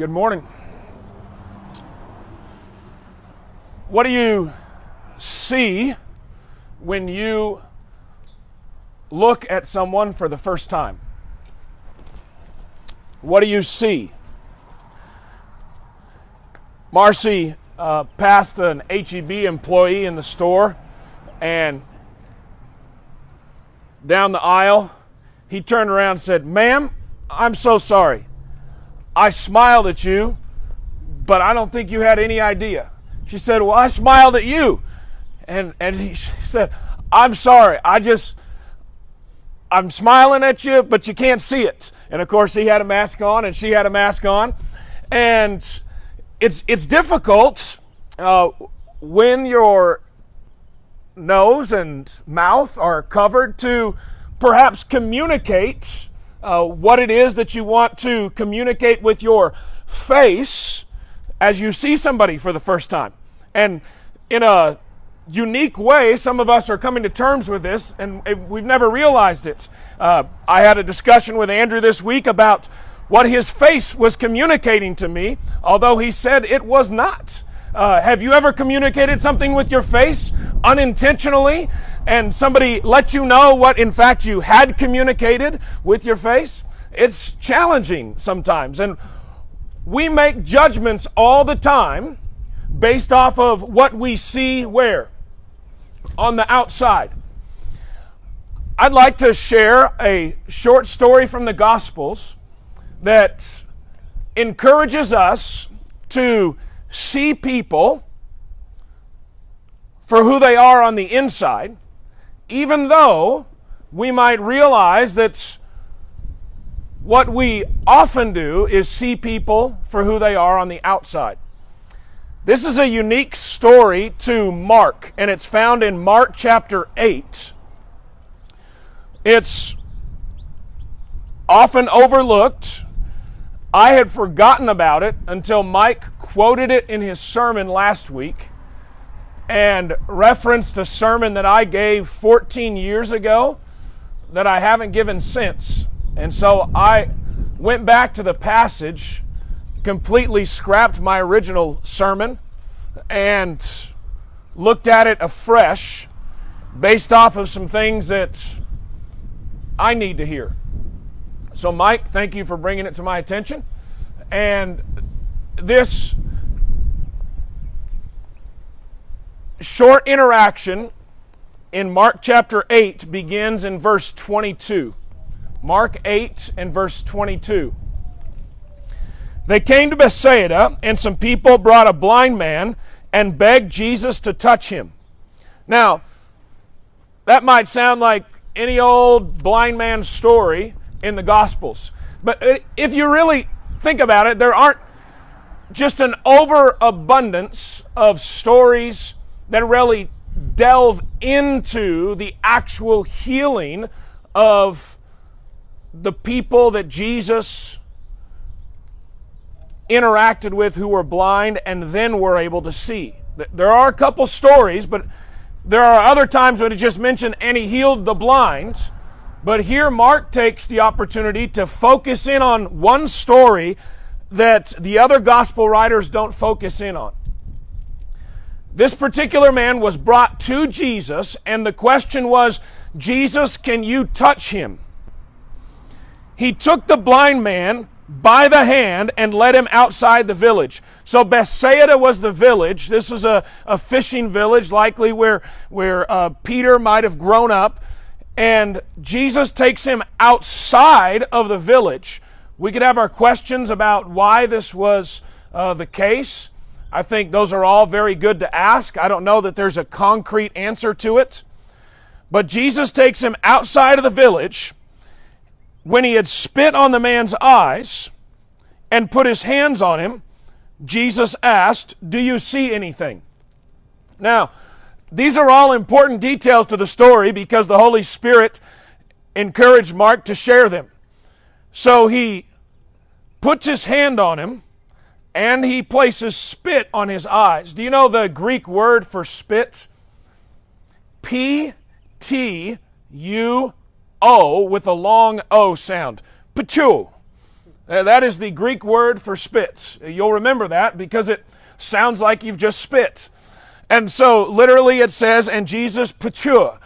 Good morning. What do you see when you look at someone for the first time? What do you see? Marcy uh, passed an HEB employee in the store, and down the aisle, he turned around and said, Ma'am, I'm so sorry. I smiled at you, but I don't think you had any idea. She said, Well, I smiled at you. And, and he said, I'm sorry. I just, I'm smiling at you, but you can't see it. And of course, he had a mask on and she had a mask on. And it's, it's difficult uh, when your nose and mouth are covered to perhaps communicate uh, what it is that you want to communicate with your face as you see somebody for the first time. And in a unique way, some of us are coming to terms with this, and we've never realized it. Uh, I had a discussion with Andrew this week about what his face was communicating to me, although he said it was not. Uh, have you ever communicated something with your face unintentionally and somebody let you know what in fact you had communicated with your face? It's challenging sometimes. And we make judgments all the time based off of what we see where? On the outside. I'd like to share a short story from the Gospels that encourages us to see people for who they are on the inside, even though we might realize that what we often do is see people for who they are on the outside. This is a unique story to Mark, and it's found in Mark chapter 8. It's often overlooked. I had forgotten about it until Mike quoted it in his sermon last week and referenced a sermon that I gave 14 years ago that I haven't given since. And so I went back to the passage, completely scrapped my original sermon, and looked at it afresh based off of some things that I need to hear. So, Mike, thank you for bringing it to my attention. And this short interaction in Mark chapter 8 begins in verse 22. Mark 8 and verse 22. They came to Bethsaida, and some people brought a blind man and begged Jesus to touch him. Now, that might sound like any old blind man's story in the Gospels. But if you really think about it, there aren't just an overabundance of stories that really delve into the actual healing of the people that Jesus interacted with who were blind and then were able to see. There are a couple stories, but there are other times when it just mentioned and he healed the blind. But here Mark takes the opportunity to focus in on one story that the other gospel writers don't focus in on. This particular man was brought to Jesus, and the question was, Jesus, can you touch him? He took the blind man by the hand and led him outside the village. So Bethsaida was the village. This was a, a fishing village, likely where, where uh, Peter might have grown up. And Jesus takes him outside of the village we could have our questions about why this was uh, the case. I think those are all very good to ask. I don't know that there's a concrete answer to it. But Jesus takes him outside of the village when he had spit on the man's eyes and put his hands on him. Jesus asked, Do you see anything? Now, these are all important details to the story because the Holy Spirit encouraged Mark to share them. So he puts his hand on him, and he places spit on his eyes. Do you know the Greek word for spit? P T U O with a long O sound. Patu. Uh, that is the Greek word for spit. You'll remember that because it sounds like you've just spit. And so, literally, it says, and Jesus patur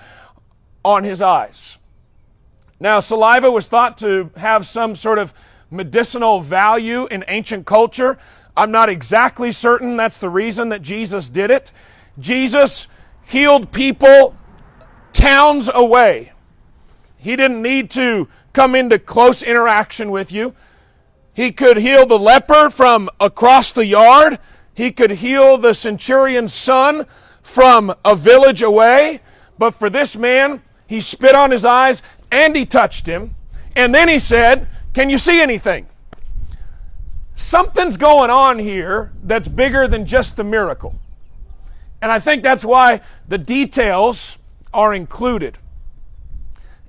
on his eyes. Now, saliva was thought to have some sort of medicinal value in ancient culture. I'm not exactly certain that's the reason that Jesus did it. Jesus healed people towns away. He didn't need to come into close interaction with you. He could heal the leper from across the yard. He could heal the centurion's son from a village away. But for this man, he spit on his eyes and he touched him. And then he said, Can you see anything? Something's going on here that's bigger than just the miracle. And I think that's why the details are included.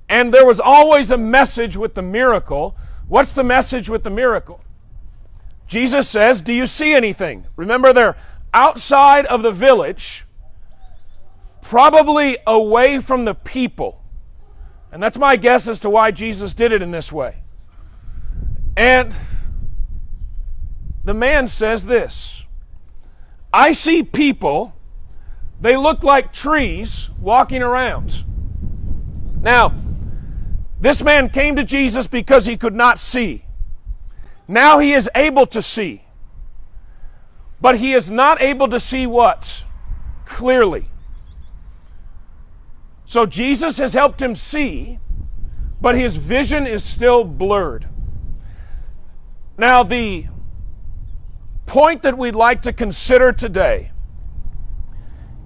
And there was always a message with the miracle. What's the message with the miracle? Jesus says, Do you see anything? Remember, they're outside of the village, probably away from the people. And that's my guess as to why Jesus did it in this way. And the man says this I see people, they look like trees walking around. Now, this man came to Jesus because he could not see. Now he is able to see. But he is not able to see what? Clearly. So Jesus has helped him see, but his vision is still blurred. Now, the point that we'd like to consider today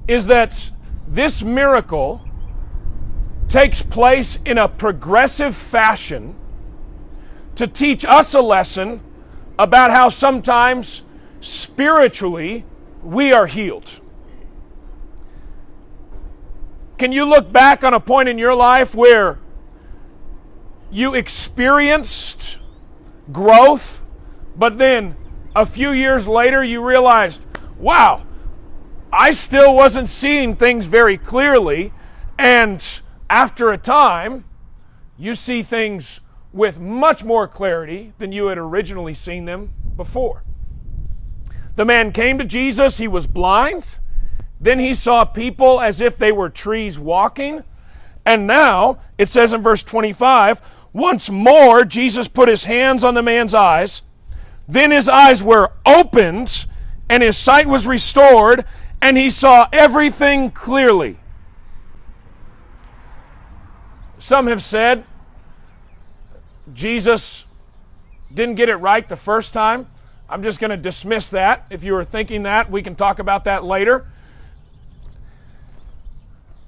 is that this miracle takes place in a progressive fashion to teach us a lesson about how sometimes spiritually we are healed. Can you look back on a point in your life where you experienced growth, but then a few years later you realized, wow, I still wasn't seeing things very clearly, and after a time, you see things with much more clarity than you had originally seen them before. The man came to Jesus, he was blind. Then he saw people as if they were trees walking. And now, it says in verse 25, once more Jesus put his hands on the man's eyes. Then his eyes were opened, and his sight was restored, and he saw everything clearly. Some have said Jesus didn't get it right the first time. I'm just going to dismiss that. If you were thinking that, we can talk about that later.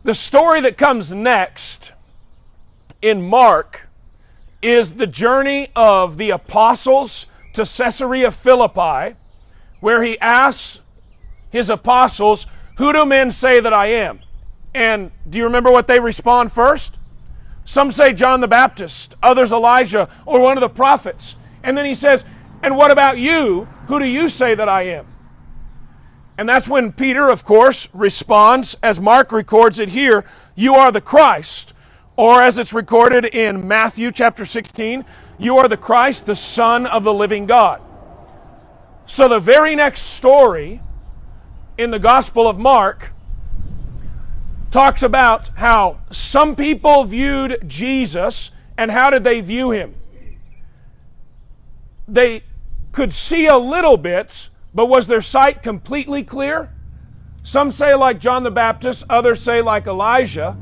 The story that comes next in Mark is the journey of the apostles to Caesarea Philippi, where he asks his apostles, Who do men say that I am? And do you remember what they respond first? Some say John the Baptist, others Elijah, or one of the prophets. And then he says, And what about you? Who do you say that I am? And that's when Peter, of course, responds, as Mark records it here, You are the Christ. Or as it's recorded in Matthew chapter 16, You are the Christ, the Son of the living God. So the very next story in the Gospel of Mark talks about how some people viewed Jesus and how did they view him? They could see a little bit, but was their sight completely clear? Some say like John the Baptist, others say like Elijah.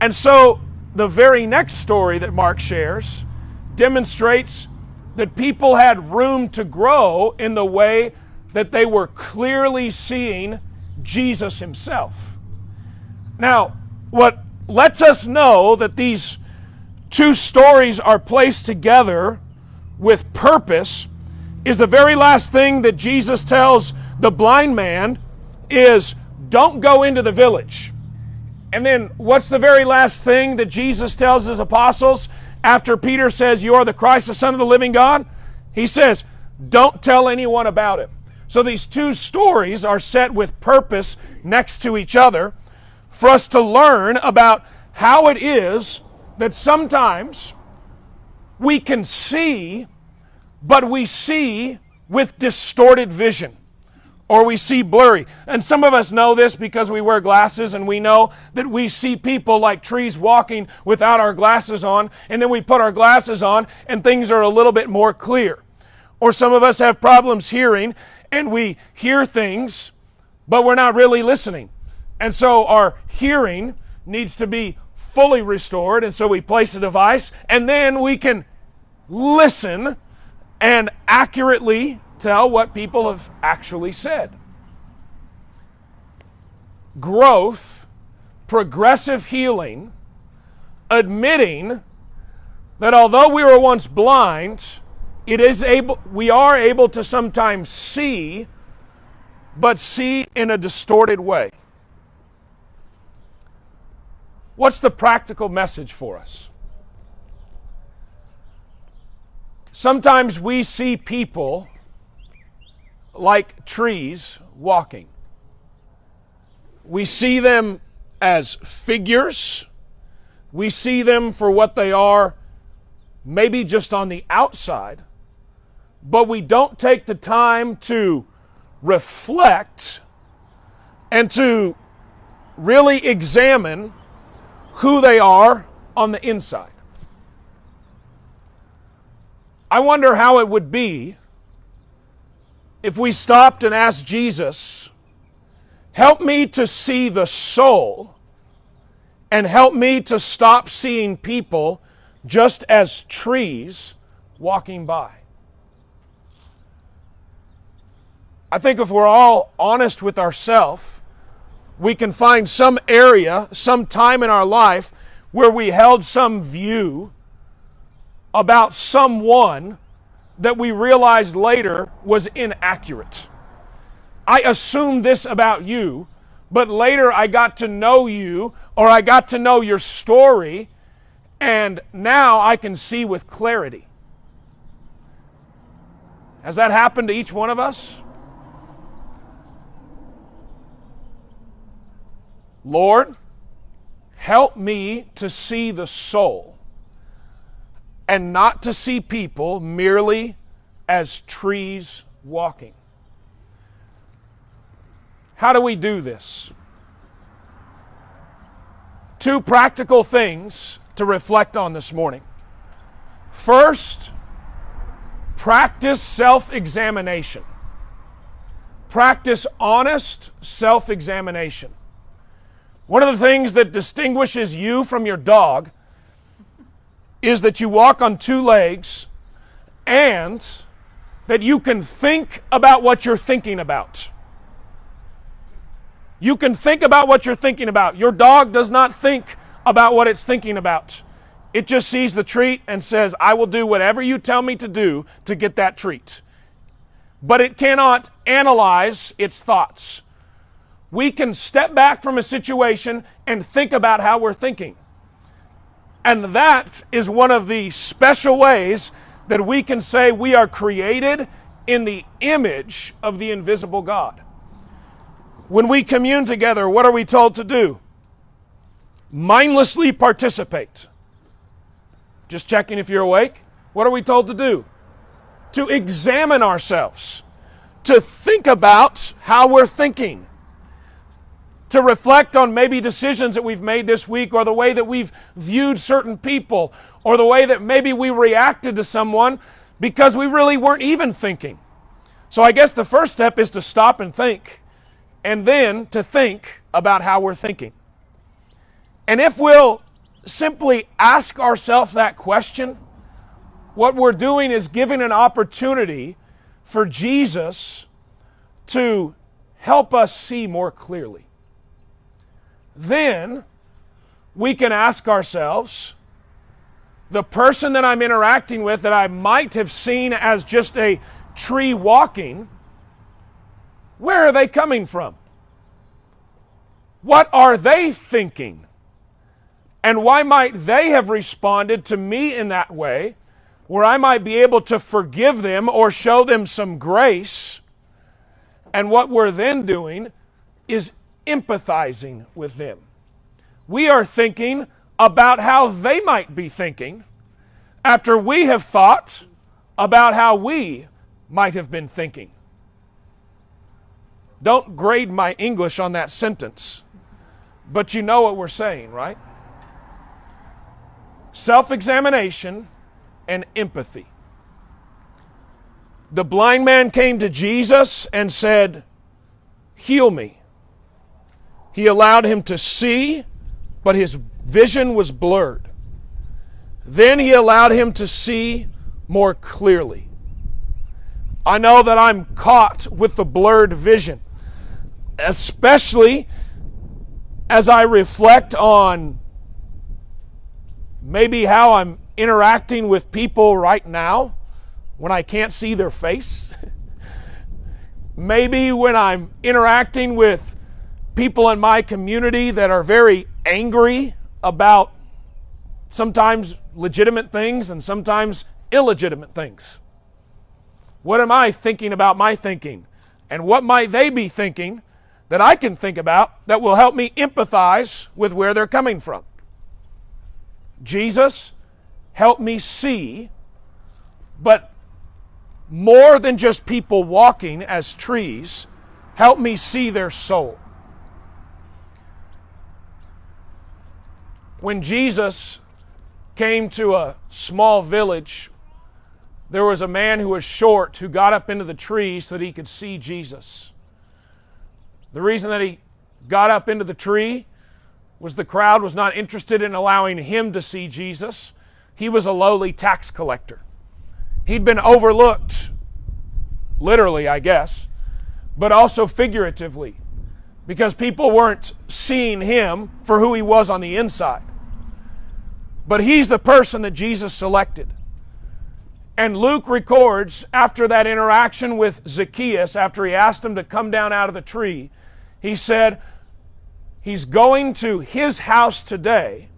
And so the very next story that Mark shares demonstrates that people had room to grow in the way that they were clearly seeing Jesus himself. Now, what lets us know that these two stories are placed together with purpose is the very last thing that Jesus tells the blind man is don't go into the village. And then what's the very last thing that Jesus tells his apostles after Peter says you are the Christ the son of the living God? He says, don't tell anyone about it. So these two stories are set with purpose next to each other for us to learn about how it is that sometimes we can see, but we see with distorted vision or we see blurry. And some of us know this because we wear glasses and we know that we see people like trees walking without our glasses on, and then we put our glasses on and things are a little bit more clear. Or some of us have problems hearing and we hear things, but we're not really listening. And so our hearing needs to be fully restored, and so we place a device, and then we can listen and accurately tell what people have actually said. Growth, progressive healing, admitting that although we were once blind, it is able we are able to sometimes see but see in a distorted way. What's the practical message for us? Sometimes we see people like trees walking. We see them as figures. We see them for what they are, maybe just on the outside, but we don't take the time to reflect and to really examine who they are on the inside. I wonder how it would be if we stopped and asked Jesus, help me to see the soul and help me to stop seeing people just as trees walking by. I think if we're all honest with ourselves, we can find some area, some time in our life where we held some view about someone that we realized later was inaccurate. I assumed this about you, but later I got to know you or I got to know your story, and now I can see with clarity. Has that happened to each one of us? Lord, help me to see the soul and not to see people merely as trees walking. How do we do this? Two practical things to reflect on this morning. First, practice self examination. Practice honest self examination. One of the things that distinguishes you from your dog is that you walk on two legs and that you can think about what you're thinking about. You can think about what you're thinking about. Your dog does not think about what it's thinking about. It just sees the treat and says, I will do whatever you tell me to do to get that treat. But it cannot analyze its thoughts. We can step back from a situation and think about how we're thinking. And that is one of the special ways that we can say we are created in the image of the invisible God. When we commune together, what are we told to do? Mindlessly participate. Just checking if you're awake. What are we told to do? To examine ourselves, to think about how we're thinking to reflect on maybe decisions that we've made this week or the way that we've viewed certain people or the way that maybe we reacted to someone because we really weren't even thinking. So I guess the first step is to stop and think and then to think about how we're thinking. And if we'll simply ask ourselves that question, what we're doing is giving an opportunity for Jesus to help us see more clearly then we can ask ourselves the person that I'm interacting with that I might have seen as just a tree walking, where are they coming from? What are they thinking? And why might they have responded to me in that way, where I might be able to forgive them or show them some grace? And what we're then doing is empathizing with them. We are thinking about how they might be thinking. after we have thought about how we might have been thinking. Don't grade my English on that sentence, but you know what we're saying, right? Self examination and empathy. The blind man came to Jesus and said, Heal me. He allowed him to see, but his vision was blurred. Then he allowed him to see more clearly. I know that I'm caught with the blurred vision, especially as I reflect on maybe how I'm interacting with people right now when I can't see their face. maybe when I'm interacting with people in my community that are very angry about sometimes legitimate things and sometimes illegitimate things. What am I thinking about my thinking? And what might they be thinking that I can think about that will help me empathize with where they're coming from? Jesus, help me see, but more than just people walking as trees, help me see their soul. When Jesus came to a small village there was a man who was short who got up into the tree so that he could see Jesus. The reason that he got up into the tree was the crowd was not interested in allowing him to see Jesus. He was a lowly tax collector. He'd been overlooked, literally, I guess, but also figuratively, because people weren't seeing him for who he was on the inside. But he's the person that Jesus selected. And Luke records after that interaction with Zacchaeus, after he asked him to come down out of the tree, he said, He's going to his house today,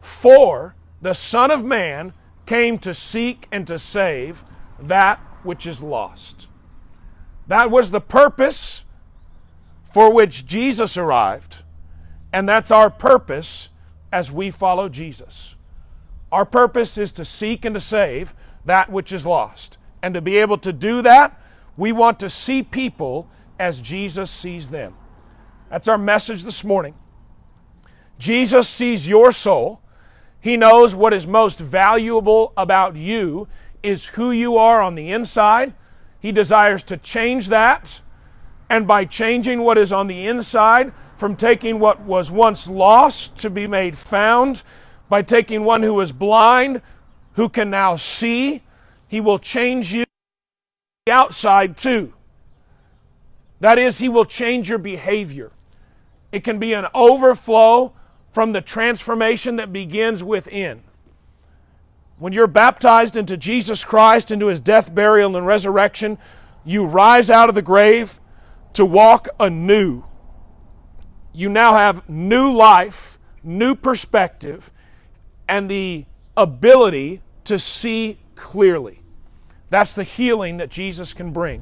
for the Son of Man came to seek and to save that which is lost. That was the purpose for which Jesus arrived, and that's our purpose as we follow Jesus. Our purpose is to seek and to save that which is lost. And to be able to do that, we want to see people as Jesus sees them. That's our message this morning. Jesus sees your soul. He knows what is most valuable about you is who you are on the inside. He desires to change that. And by changing what is on the inside, from taking what was once lost to be made found, by taking one who was blind who can now see. He will change you the outside too. That is, He will change your behavior. It can be an overflow from the transformation that begins within. When you're baptized into Jesus Christ, into His death, burial, and resurrection, you rise out of the grave to walk anew. You now have new life, new perspective, and the ability to see clearly. That's the healing that Jesus can bring.